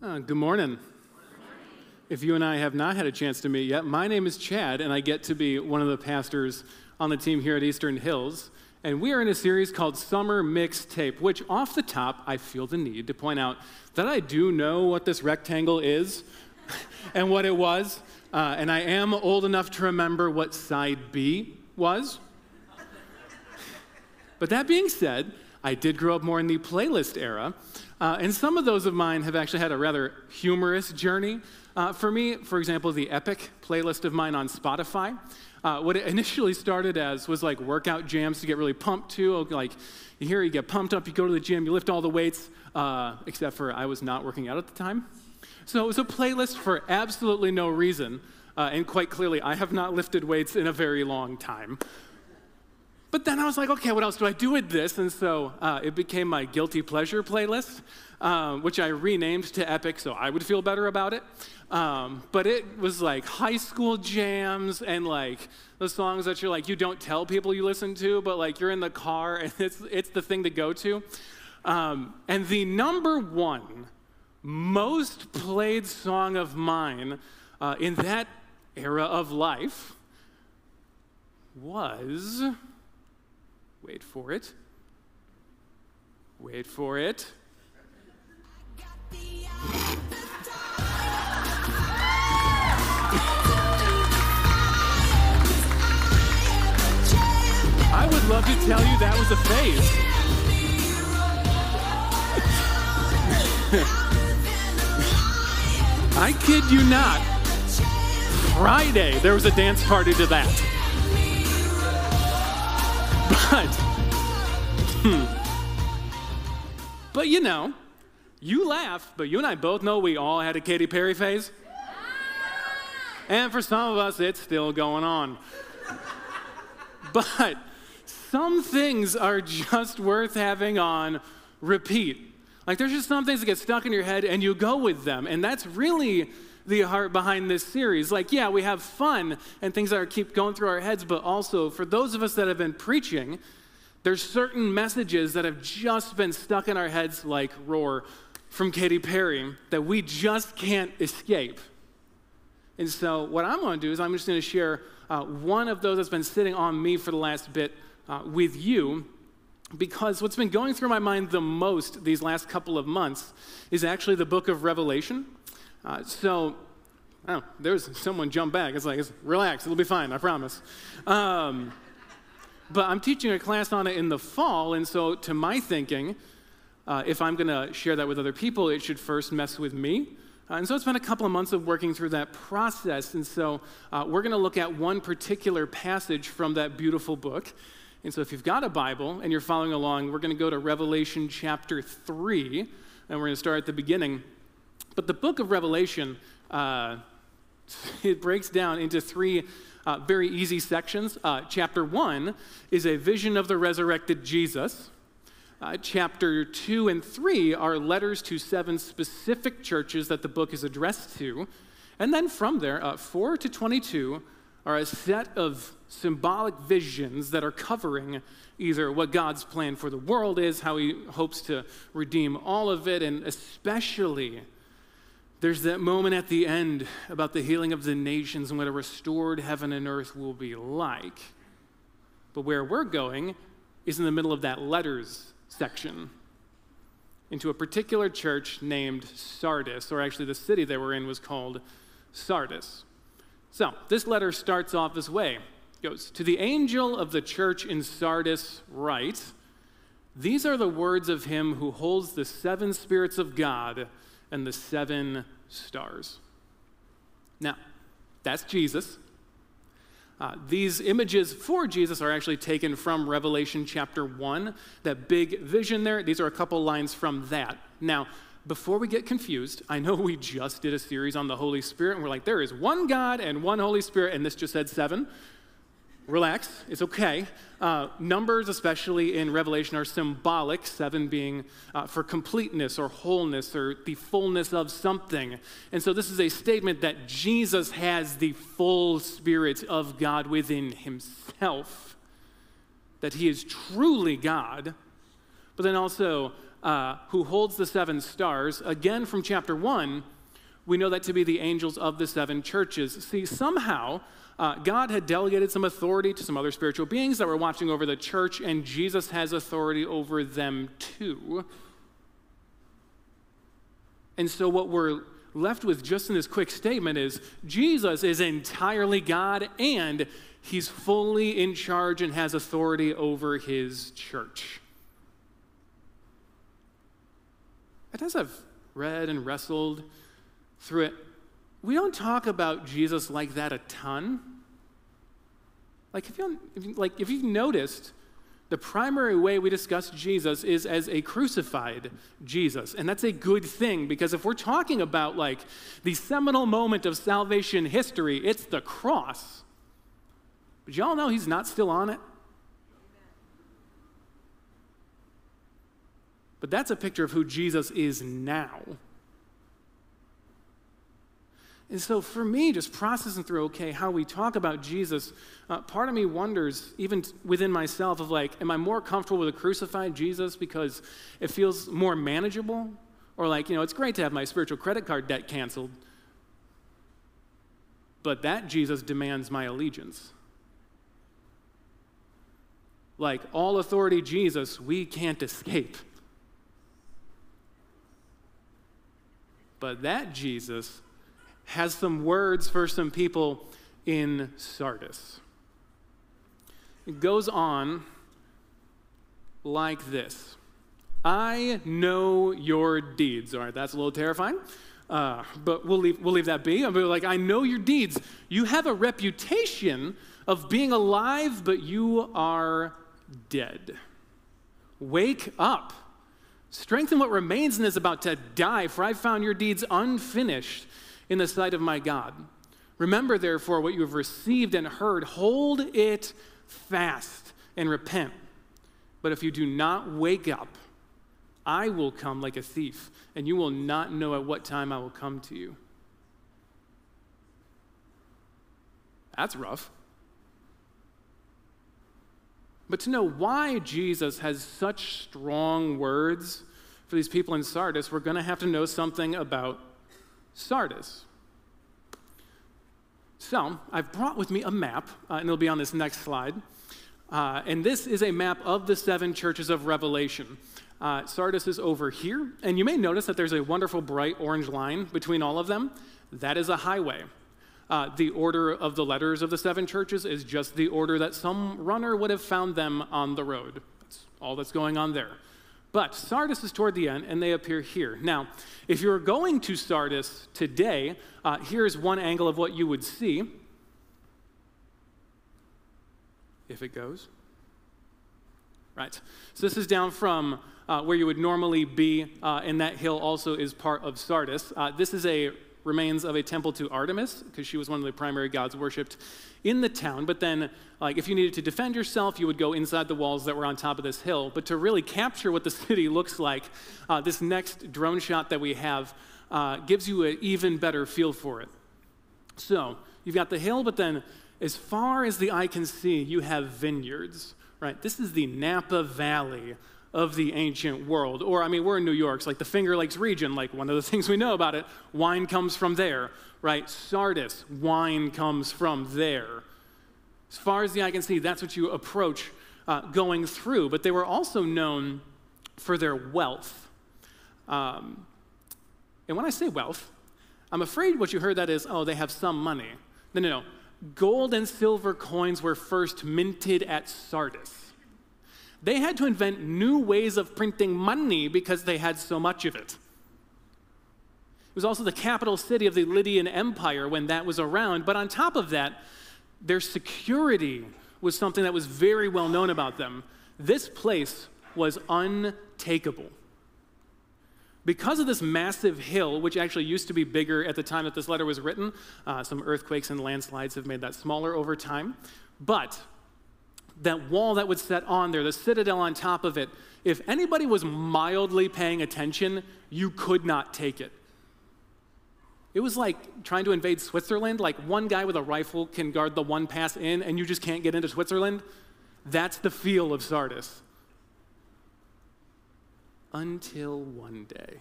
Uh, good morning. If you and I have not had a chance to meet yet, my name is Chad, and I get to be one of the pastors on the team here at Eastern Hills. And we are in a series called Summer Mixtape, which, off the top, I feel the need to point out that I do know what this rectangle is and what it was. Uh, and I am old enough to remember what side B was. But that being said, I did grow up more in the playlist era, uh, and some of those of mine have actually had a rather humorous journey. Uh, for me, for example, the Epic playlist of mine on Spotify, uh, what it initially started as was like workout jams to get really pumped to. Like you hear, you get pumped up, you go to the gym, you lift all the weights, uh, except for I was not working out at the time. So it was a playlist for absolutely no reason. Uh, and quite clearly, I have not lifted weights in a very long time. But then I was like, okay, what else do I do with this? And so uh, it became my guilty pleasure playlist, um, which I renamed to Epic so I would feel better about it. Um, but it was like high school jams and like the songs that you're like, you don't tell people you listen to, but like you're in the car and it's, it's the thing to go to. Um, and the number one most played song of mine uh, in that era of life was. Wait for it. Wait for it. I would love to tell you that was a phase. I kid you not. Friday, there was a dance party to that. But, hmm. But you know, you laugh, but you and I both know we all had a Katy Perry phase. And for some of us, it's still going on. But some things are just worth having on repeat. Like there's just some things that get stuck in your head and you go with them. And that's really the heart behind this series. Like, yeah, we have fun and things that are keep going through our heads, but also for those of us that have been preaching, there's certain messages that have just been stuck in our heads like roar from Katy Perry that we just can't escape. And so, what I'm going to do is I'm just going to share uh, one of those that's been sitting on me for the last bit uh, with you because what's been going through my mind the most these last couple of months is actually the book of Revelation. Uh, so, there's someone jump back. It's like, it's, relax, it'll be fine, I promise. Um, but I'm teaching a class on it in the fall, and so to my thinking, uh, if I'm going to share that with other people, it should first mess with me. Uh, and so it's been a couple of months of working through that process. And so uh, we're going to look at one particular passage from that beautiful book. And so if you've got a Bible and you're following along, we're going to go to Revelation chapter 3, and we're going to start at the beginning. But the book of Revelation, uh, it breaks down into three uh, very easy sections. Uh, chapter 1 is a vision of the resurrected Jesus. Uh, chapter 2 and 3 are letters to seven specific churches that the book is addressed to. And then from there, uh, 4 to 22 are a set of symbolic visions that are covering either what God's plan for the world is, how he hopes to redeem all of it, and especially there's that moment at the end about the healing of the nations and what a restored heaven and earth will be like. But where we're going is in the middle of that letters section into a particular church named Sardis, or actually the city they were in was called Sardis. So this letter starts off this way. It goes, To the angel of the church in Sardis, write, These are the words of him who holds the seven spirits of God and the seven stars. Now, that's Jesus. Uh, these images for Jesus are actually taken from Revelation chapter 1, that big vision there. These are a couple lines from that. Now, before we get confused, I know we just did a series on the Holy Spirit, and we're like, there is one God and one Holy Spirit, and this just said seven relax, it's okay. Uh, numbers, especially in Revelation, are symbolic, seven being uh, for completeness or wholeness or the fullness of something. And so this is a statement that Jesus has the full Spirit of God within himself, that he is truly God, but then also uh, who holds the seven stars, again from chapter 1, we know that to be the angels of the seven churches. See, somehow, uh, God had delegated some authority to some other spiritual beings that were watching over the church, and Jesus has authority over them too. And so, what we're left with just in this quick statement is Jesus is entirely God and he's fully in charge and has authority over his church. And as I've read and wrestled through it, we don't talk about Jesus like that a ton. Like if you, if you like if you've noticed, the primary way we discuss Jesus is as a crucified Jesus. And that's a good thing because if we're talking about like the seminal moment of salvation history, it's the cross. But y'all know he's not still on it? But that's a picture of who Jesus is now. And so, for me, just processing through, okay, how we talk about Jesus, uh, part of me wonders, even within myself, of like, am I more comfortable with a crucified Jesus because it feels more manageable? Or like, you know, it's great to have my spiritual credit card debt canceled, but that Jesus demands my allegiance. Like, all authority, Jesus, we can't escape. But that Jesus, has some words for some people in Sardis. It goes on like this I know your deeds. All right, that's a little terrifying. Uh, but we'll leave, we'll leave that be. Be like, I know your deeds. You have a reputation of being alive, but you are dead. Wake up. Strengthen what remains and is about to die, for I found your deeds unfinished in the sight of my God. Remember, therefore, what you have received and heard, hold it fast and repent. But if you do not wake up, I will come like a thief, and you will not know at what time I will come to you. That's rough. But to know why Jesus has such strong words for these people in Sardis, we're going to have to know something about Sardis. So, I've brought with me a map, uh, and it'll be on this next slide. Uh, and this is a map of the seven churches of Revelation. Uh, Sardis is over here, and you may notice that there's a wonderful bright orange line between all of them. That is a highway. Uh, the order of the letters of the seven churches is just the order that some runner would have found them on the road. That's all that's going on there. But Sardis is toward the end, and they appear here. Now, if you're going to Sardis today, uh, here's one angle of what you would see. If it goes. Right. So this is down from uh, where you would normally be, uh, and that hill also is part of Sardis. Uh, this is a remains of a temple to Artemis, because she was one of the primary gods worshipped in the town. But then, like, if you needed to defend yourself, you would go inside the walls that were on top of this hill. But to really capture what the city looks like, uh, this next drone shot that we have uh, gives you an even better feel for it. So, you've got the hill, but then as far as the eye can see, you have vineyards, right? This is the Napa Valley of the ancient world. Or, I mean, we're in New York, so like the Finger Lakes region, like one of the things we know about it, wine comes from there, right? Sardis, wine comes from there. As far as the eye can see, that's what you approach uh, going through. But they were also known for their wealth. Um, and when I say wealth, I'm afraid what you heard that is, oh, they have some money. No, no, no. Gold and silver coins were first minted at Sardis. They had to invent new ways of printing money because they had so much of it. It was also the capital city of the Lydian Empire when that was around, but on top of that, their security was something that was very well known about them. This place was untakeable. Because of this massive hill, which actually used to be bigger at the time that this letter was written, uh, some earthquakes and landslides have made that smaller over time. But that wall that would set on there, the citadel on top of it, if anybody was mildly paying attention, you could not take it. It was like trying to invade Switzerland. Like one guy with a rifle can guard the one pass in, and you just can't get into Switzerland. That's the feel of Sardis. until one day.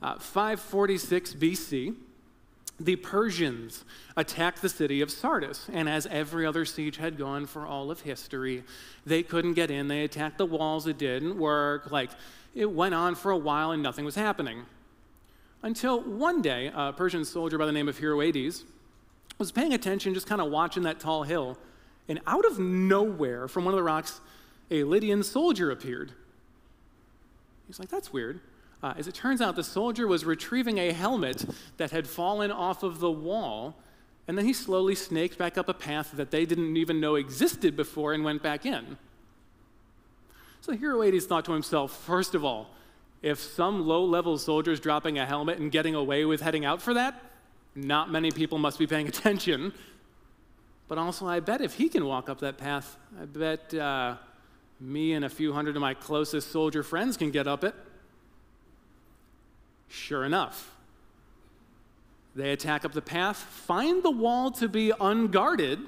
Uh, 546 BC, the Persians attacked the city of Sardis, and as every other siege had gone for all of history, they couldn't get in. They attacked the walls, it didn't work. Like, it went on for a while and nothing was happening. Until one day, a Persian soldier by the name of Hyroeades was paying attention, just kind of watching that tall hill, and out of nowhere, from one of the rocks, a Lydian soldier appeared. He's like, that's weird. Uh, as it turns out, the soldier was retrieving a helmet that had fallen off of the wall, and then he slowly snaked back up a path that they didn't even know existed before and went back in. So Hyroeades thought to himself, first of all, if some low level soldier is dropping a helmet and getting away with heading out for that, not many people must be paying attention. But also, I bet if he can walk up that path, I bet uh, me and a few hundred of my closest soldier friends can get up it. Sure enough, they attack up the path, find the wall to be unguarded,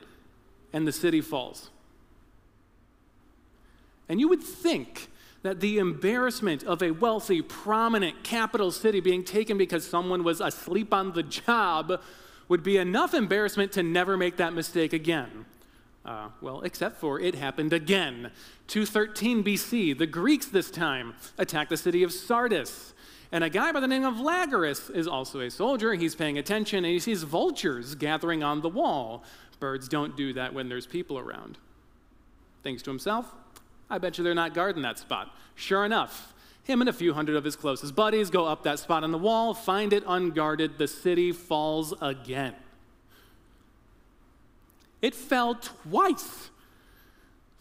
and the city falls. And you would think that the embarrassment of a wealthy, prominent capital city being taken because someone was asleep on the job would be enough embarrassment to never make that mistake again. Uh, well, except for it happened again. 213 BC, the Greeks this time attacked the city of Sardis. And a guy by the name of Lagoras is also a soldier. He's paying attention and he sees vultures gathering on the wall. Birds don't do that when there's people around. Thinks to himself, I bet you they're not guarding that spot. Sure enough, him and a few hundred of his closest buddies go up that spot on the wall, find it unguarded. The city falls again. It fell twice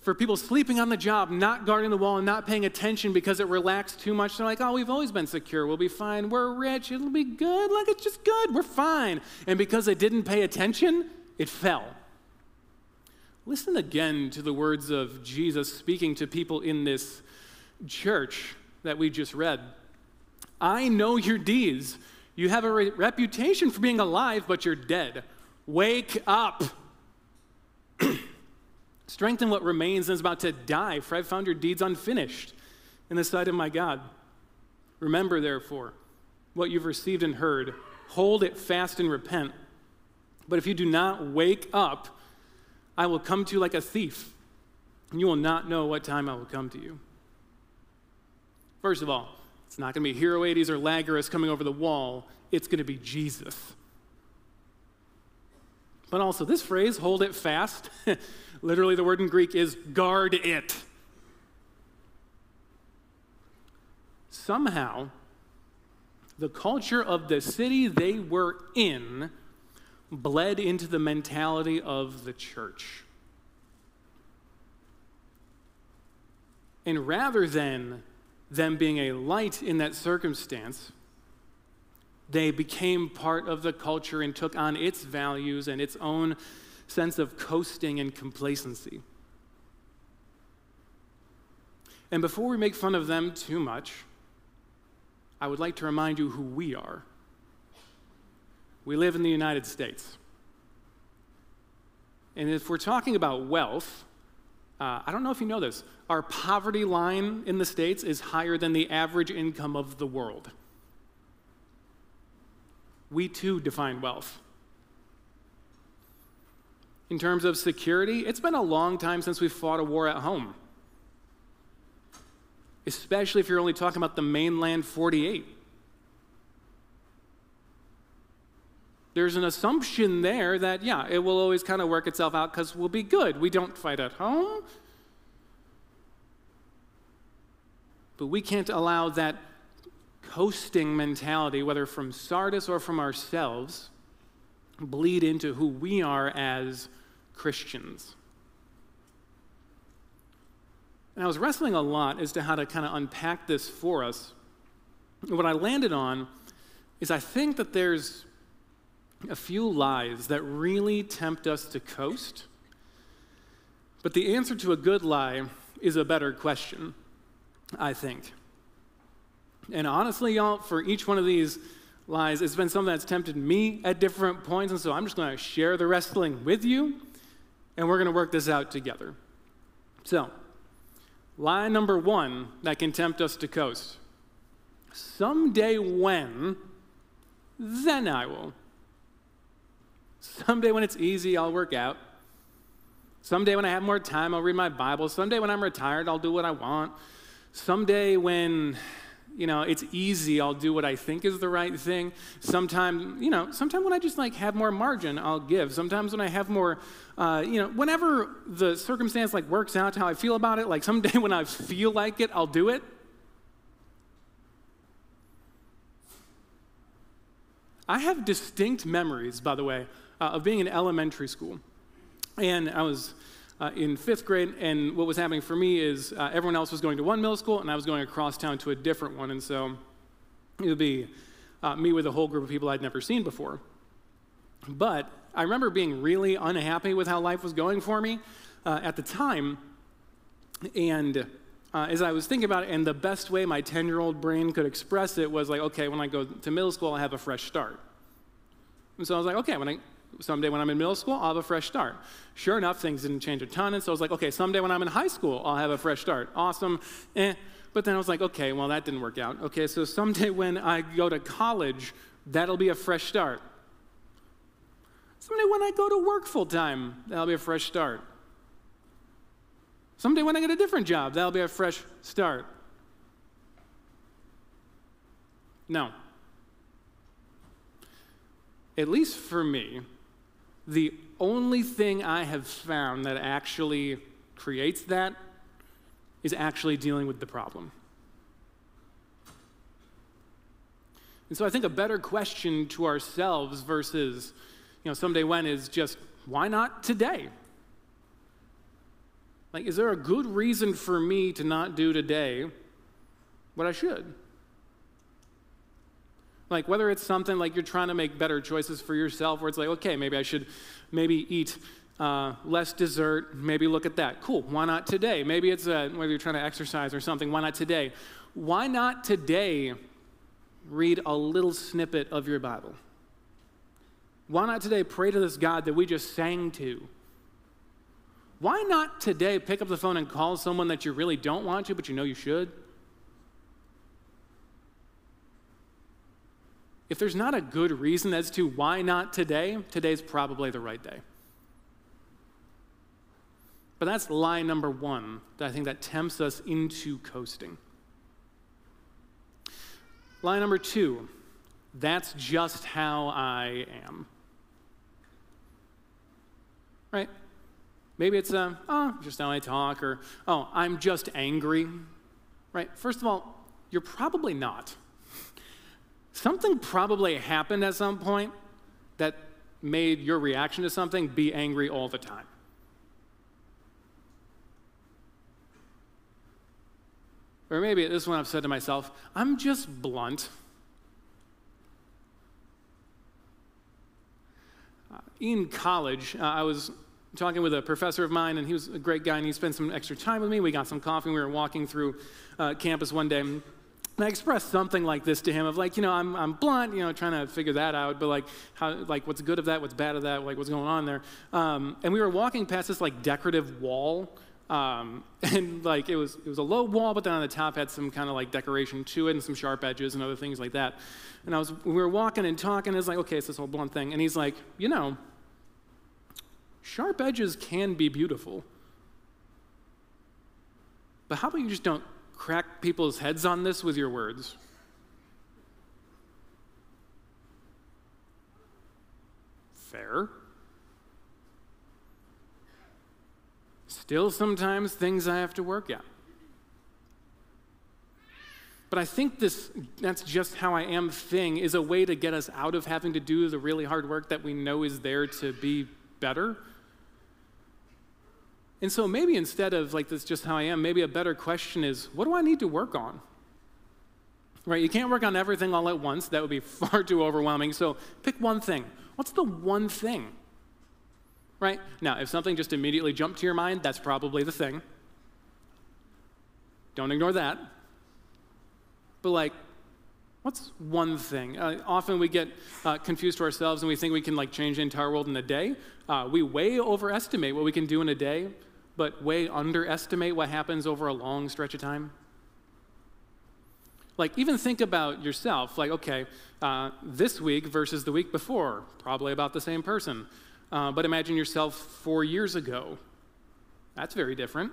for people sleeping on the job, not guarding the wall, and not paying attention because it relaxed too much. They're like, oh, we've always been secure. We'll be fine. We're rich. It'll be good. Like, it's just good. We're fine. And because they didn't pay attention, it fell. Listen again to the words of Jesus speaking to people in this church that we just read. I know your deeds. You have a re- reputation for being alive, but you're dead. Wake up. Strengthen what remains and is about to die, for I've found your deeds unfinished in the sight of my God. Remember, therefore, what you've received and heard. Hold it fast and repent. But if you do not wake up, I will come to you like a thief, and you will not know what time I will come to you. First of all, it's not going to be Hyroeades or Lagoras coming over the wall, it's going to be Jesus. But also, this phrase, hold it fast, literally the word in Greek is guard it. Somehow, the culture of the city they were in bled into the mentality of the church. And rather than them being a light in that circumstance, they became part of the culture and took on its values and its own sense of coasting and complacency. And before we make fun of them too much, I would like to remind you who we are. We live in the United States. And if we're talking about wealth, uh, I don't know if you know this, our poverty line in the States is higher than the average income of the world we too define wealth. In terms of security, it's been a long time since we fought a war at home, especially if you're only talking about the mainland 48. There's an assumption there that, yeah, it will always kind of work itself out because we'll be good. We don't fight at home. But we can't allow that coasting mentality, whether from Sardis or from ourselves, bleed into who we are as Christians. And I was wrestling a lot as to how to kind of unpack this for us. And what I landed on is I think that there's a few lies that really tempt us to coast. But the answer to a good lie is a better question, I think. And honestly, y'all, for each one of these lies, it's been something that's tempted me at different points. And so I'm just going to share the wrestling with you, and we're going to work this out together. So, Lie number one that can tempt us to coast. Someday when, then I will. Someday when it's easy, I'll work out. Someday when I have more time, I'll read my Bible. Someday when I'm retired, I'll do what I want. Someday when you know it's easy i'll do what i think is the right thing. Sometimes, you know sometimes when i just like have more margin i'll give. Sometimes when i have more uh, you know whenever the circumstance like works out how i feel about it like someday when i feel like it i'll do it. I have distinct memories by the way uh, of being in elementary school. And i was uh, in fifth grade, and what was happening for me is uh, everyone else was going to one middle school, and I was going across town to a different one, and so it would be uh, me with a whole group of people I'd never seen before. But I remember being really unhappy with how life was going for me uh, at the time, and uh, as I was thinking about it, and the best way my 10 year old brain could express it was like, okay, when I go to middle school, I have a fresh start. And so I was like, okay, when I someday when I'm in middle school, I'll have a fresh start. Sure enough, things didn't change a ton. And so I was like, okay, someday when I'm in high school, I'll have a fresh start. Awesome. Eh. But then I was like, okay, well, that didn't work out. Okay, so someday when I go to college, that'll be a fresh start. Someday when I go to work full time, that'll be a fresh start. Someday when I get a different job, that'll be a fresh start. No. At least for me, the only thing I have found that actually creates that is actually dealing with the problem. And so I think a better question to ourselves versus, you know, someday when is just, why not today? Like, is there a good reason for me to not do today what I should? Like whether it's something like you're trying to make better choices for yourself, where it's like, okay, maybe I should maybe eat uh, less dessert, maybe look at that. Cool, why not today? Maybe it's a, whether you're trying to exercise or something, why not today? Why not today read a little snippet of your Bible? Why not today pray to this God that we just sang to? Why not today pick up the phone and call someone that you really don't want to, but you know you should? If there's not a good reason as to why not today, today's probably the right day. But that's lie number one that I think that tempts us into coasting. Lie number two, that's just how I am. Right? Maybe it's a, oh, just how I talk, or, oh, I'm just angry. Right? First of all, you're probably not. Something probably happened at some point that made your reaction to something be angry all the time. Or maybe this one I've said to myself, I'm just blunt. Uh, in college, uh, I was talking with a professor of mine, and he was a great guy, and he spent some extra time with me. We got some coffee, and we were walking through uh, campus one day. And I expressed something like this to him of like, you know, I'm, I'm blunt, you know, trying to figure that out, but like, how, like, what's good of that, what's bad of that, like, what's going on there. Um, and we were walking past this like decorative wall, um, and like it was it was a low wall, but then on the top had some kind of like decoration to it and some sharp edges and other things like that. And I was we were walking and talking. And it's like okay, it's this whole blunt thing, and he's like, you know, sharp edges can be beautiful, but how about you just don't crack people's heads on this with your words. Fair. Still, sometimes things I have to work at. But I think this, that's just how I am thing is a way to get us out of having to do the really hard work that we know is there to be better and so maybe instead of like this just how I am, maybe a better question is what do I need to work on? Right? You can't work on everything all at once. That would be far too overwhelming. So pick one thing. What's the one thing? Right? Now, if something just immediately jumped to your mind, that's probably the thing. Don't ignore that. But like, what's one thing? Uh, often we get uh, confused to ourselves and we think we can like change the entire world in a day. Uh, we way overestimate what we can do in a day but way underestimate what happens over a long stretch of time? Like, even think about yourself. Like, okay, uh, this week versus the week before, probably about the same person. Uh, but imagine yourself four years ago. That's very different.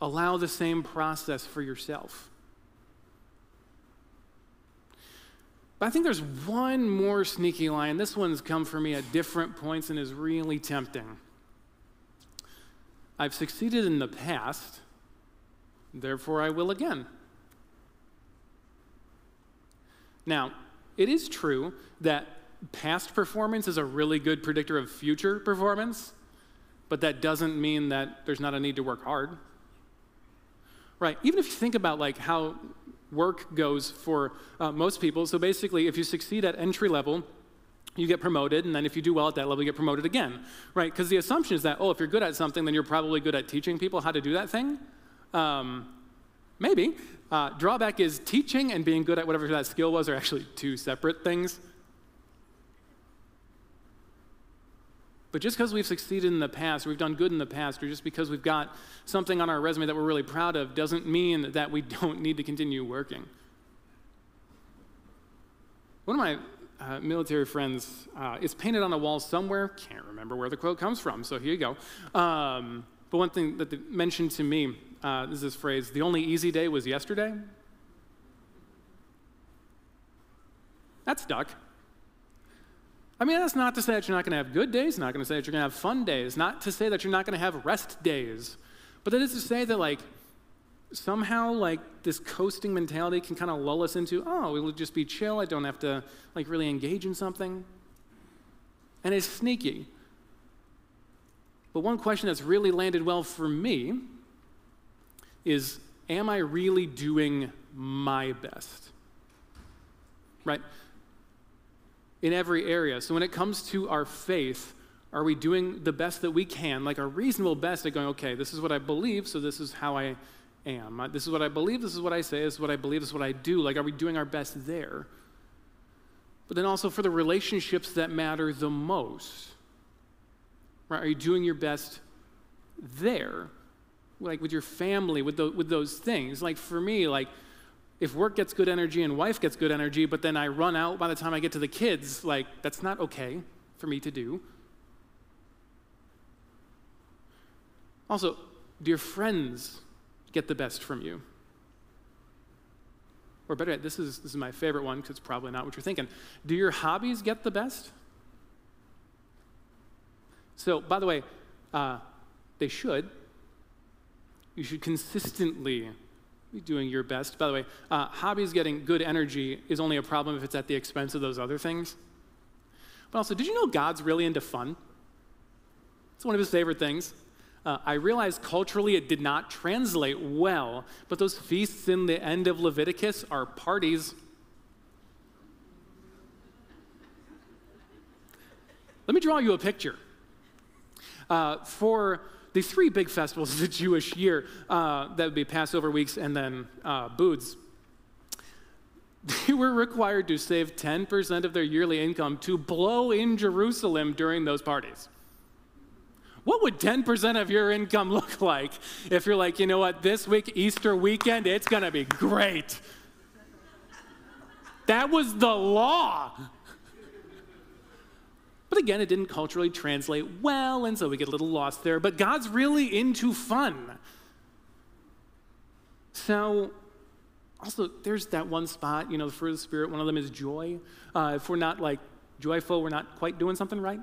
Allow the same process for yourself. But I think there's one more sneaky line. This one's come for me at different points and is really tempting. I've succeeded in the past, therefore I will again. Now, it is true that past performance is a really good predictor of future performance, but that doesn't mean that there's not a need to work hard. Right? Even if you think about like how work goes for uh, most people, so basically, if you succeed at entry level, you get promoted, and then if you do well at that level, you get promoted again, right? Because the assumption is that, oh, if you're good at something, then you're probably good at teaching people how to do that thing. Um, maybe. Uh, drawback is teaching and being good at whatever that skill was are actually two separate things. But just because we've succeeded in the past, we've done good in the past, or just because we've got something on our resume that we're really proud of, doesn't mean that we don't need to continue working. One of my uh, military friends uh, is painted on a wall somewhere. Can't remember where the quote comes from, so here you go. Um, but one thing that they mentioned to me uh, is this phrase the only easy day was yesterday. That stuck. I mean, that's not to say that you're not going to have good days, not going to say that you're going to have fun days, not to say that you're not going to have rest days, but that is to say that, like, somehow, like, this coasting mentality can kind of lull us into, oh, it'll just be chill. I don't have to, like, really engage in something. And it's sneaky. But one question that's really landed well for me is Am I really doing my best? Right? in every area. So when it comes to our faith, are we doing the best that we can, like a reasonable best at going, okay, this is what I believe, so this is how I am. This is what I believe, this is what I say, this is what I believe, this is what I do. Like, are we doing our best there? But then also for the relationships that matter the most, right? Are you doing your best there? Like with your family, with, the, with those things. Like for me, like, if work gets good energy and wife gets good energy, but then I run out by the time I get to the kids, like, that's not okay for me to do. Also, dear friends get the best from you? Or better yet, this is, this is my favorite one because it's probably not what you're thinking. Do your hobbies get the best? So, by the way, uh, they should. You should consistently be doing your best. By the way, uh, hobbies getting good energy is only a problem if it's at the expense of those other things. But also, did you know God's really into fun? It's one of his favorite things. Uh, I realized culturally it did not translate well, but those feasts in the end of Leviticus are parties. Let me draw you a picture. Uh, for the three big festivals of the Jewish year, uh, that would be Passover weeks and then uh, Booths, they were required to save 10% of their yearly income to blow in Jerusalem during those parties. What would 10% of your income look like if you're like, you know what, this week, Easter weekend, it's gonna be great? That was the law. But again, it didn't culturally translate well, and so we get a little lost there. But God's really into fun. So, also, there's that one spot, you know, the fruit of the Spirit, one of them is joy. Uh, if we're not like joyful, we're not quite doing something right.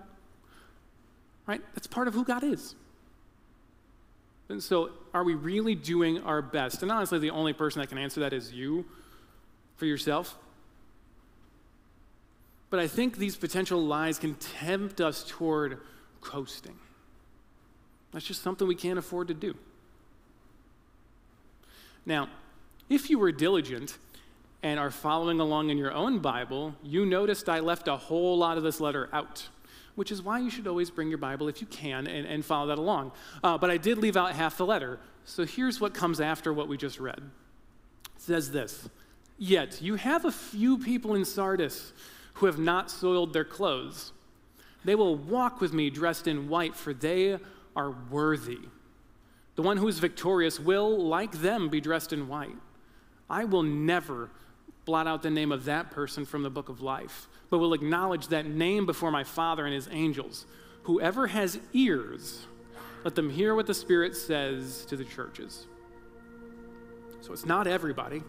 Right? That's part of who God is. And so, are we really doing our best? And honestly, the only person that can answer that is you for yourself. But I think these potential lies can tempt us toward coasting. That's just something we can't afford to do. Now, if you were diligent and are following along in your own Bible, you noticed I left a whole lot of this letter out, which is why you should always bring your Bible if you can and, and follow that along. Uh, but I did leave out half the letter. So here's what comes after what we just read it says this Yet you have a few people in Sardis who have not soiled their clothes. They will walk with me dressed in white, for they are worthy. The one who is victorious will, like them, be dressed in white. I will never blot out the name of that person from the book of life, but will acknowledge that name before my Father and his angels. Whoever has ears, let them hear what the Spirit says to the churches. So it's not everybody.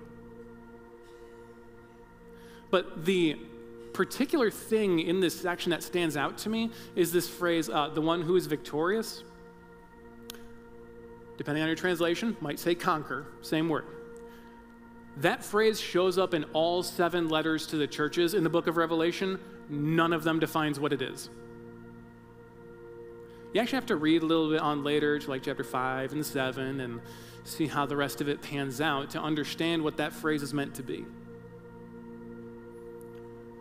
But the particular thing in this section that stands out to me is this phrase, uh, the one who is victorious. Depending on your translation, might say conquer, same word. That phrase shows up in all seven letters to the churches in the book of Revelation. None of them defines what it is. You actually have to read a little bit on later to like chapter 5 and 7 and see how the rest of it pans out to understand what that phrase is meant to be.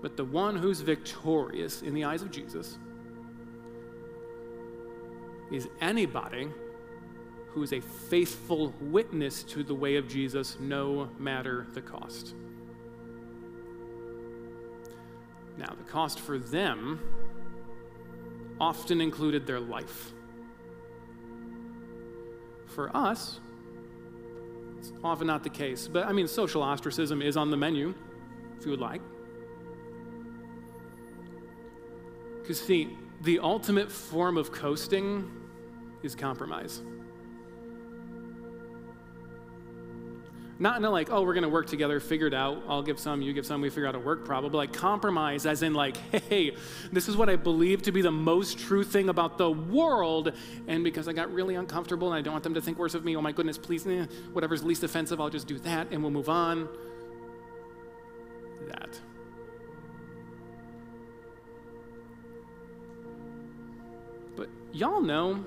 But the one who's victorious in the eyes of Jesus is anybody who is a faithful witness to the way of Jesus, no matter the cost. Now, the cost for them often included their life. For us, it's often not the case. But I mean, social ostracism is on the menu, if you would like. Because, see, the ultimate form of coasting is compromise. Not in a like, oh, we're to work together, figure it out. I'll give some, you give some, we figure out a work problem. But like compromise, as in like, hey, this is what I believe to be the most true thing about the world. And because I got really uncomfortable and I don't want them to think worse of me, oh my goodness, please, eh, whatever's least offensive, I'll just do that and we'll move on. That. But y'all know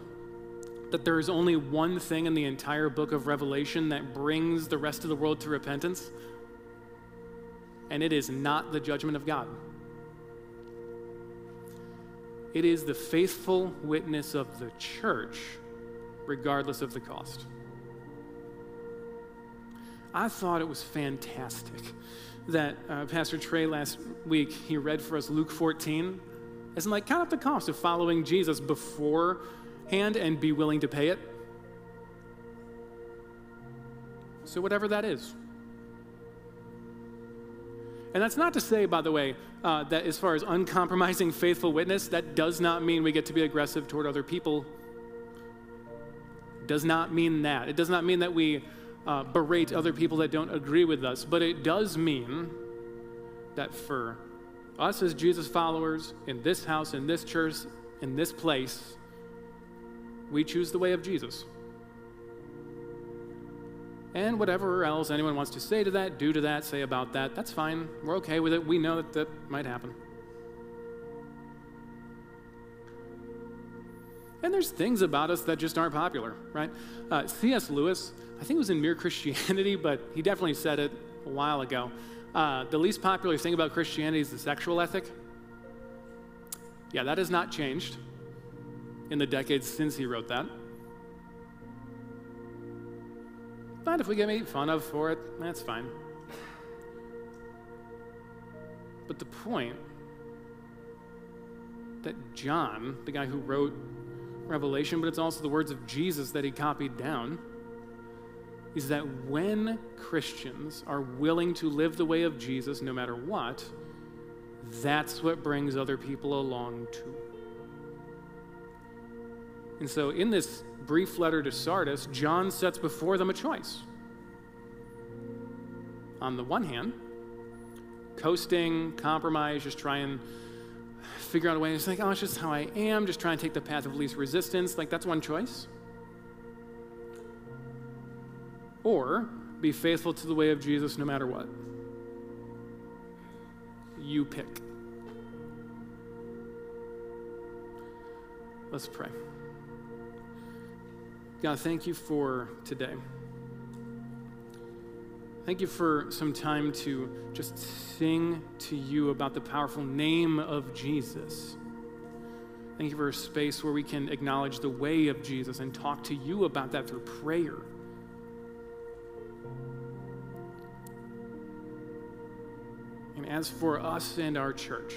that there is only one thing in the entire book of Revelation that brings the rest of the world to repentance, and it is not the judgment of God. It is the faithful witness of the church, regardless of the cost. I thought it was fantastic that uh, Pastor Trey last week he read for us Luke 14 as in like count up the cost of following Jesus before hand and be willing to pay it. So, whatever that is. And that's not to say, by the way, uh, that as far as uncompromising faithful witness, that does not mean we get to be aggressive toward other people. Does not mean that. It does not mean that we uh, berate other people that don't agree with us, but it does mean that for us as Jesus followers in this house, in this church, in this place, we choose the way of Jesus. And whatever else anyone wants to say to that, do to that, say about that, that's fine. We're okay with it. We know that that might happen. And there's things about us that just aren't popular, right? Uh, C.S. Lewis, I think it was in Mere Christianity, but he definitely said it a while ago. Uh, the least popular thing about Christianity is the sexual ethic. Yeah, that has not changed in the decades since he wrote that. But if we get made fun of for it, that's fine. But the point that John, the guy who wrote Revelation, but it's also the words of Jesus that he copied down, is that when Christians are willing to live the way of Jesus no matter what, that's what brings other people along too. And so, in this brief letter to Sardis, John sets before them a choice. On the one hand, coasting, compromise, just try and figure out a way. It's like, oh, it's just how I am, just try and take the path of least resistance. Like, that's one choice. Or be faithful to the way of Jesus no matter what. You pick. Let's pray. God, thank you for today. Thank you for some time to just sing to you about the powerful name of Jesus. Thank you for a space where we can acknowledge the way of Jesus and talk to you about that through prayer. And as for us and our church,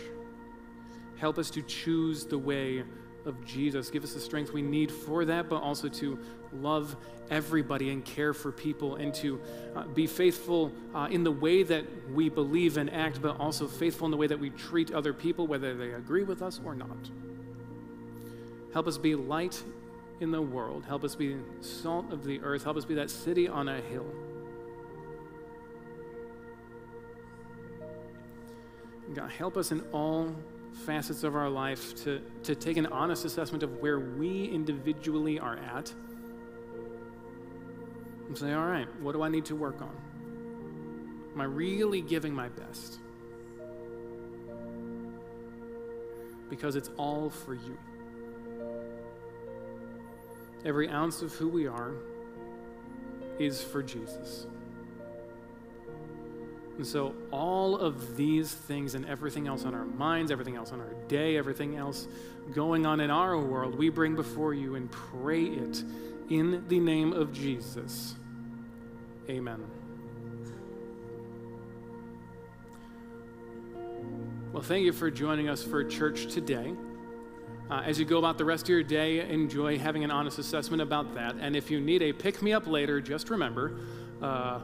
help us to choose the way of Jesus. Give us the strength we need for that, but also to love everybody and care for people and to uh, be faithful uh, in the way that we believe and act, but also faithful in the way that we treat other people, whether they agree with us or not. Help us be light in the world. Help us be salt of the earth. Help us be that city on a hill. God, help us in all facets of our life to, to take an honest assessment of where we individually are at and say, all right, what do I need to work on? Am I really giving my best? Because it's all for you. Every ounce of who we are is for Jesus. And so, all of these things and everything else on our minds, everything else on our day, everything else going on in our world, we bring before you and pray it in the name of Jesus. Amen. Well, thank you for joining us for church today. Uh, as you go about the rest of your day, enjoy having an honest assessment about that. And if you need a pick me up later, just remember uh,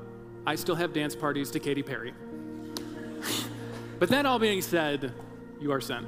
I still have dance parties to Katy Perry. but that all being said, you are sent.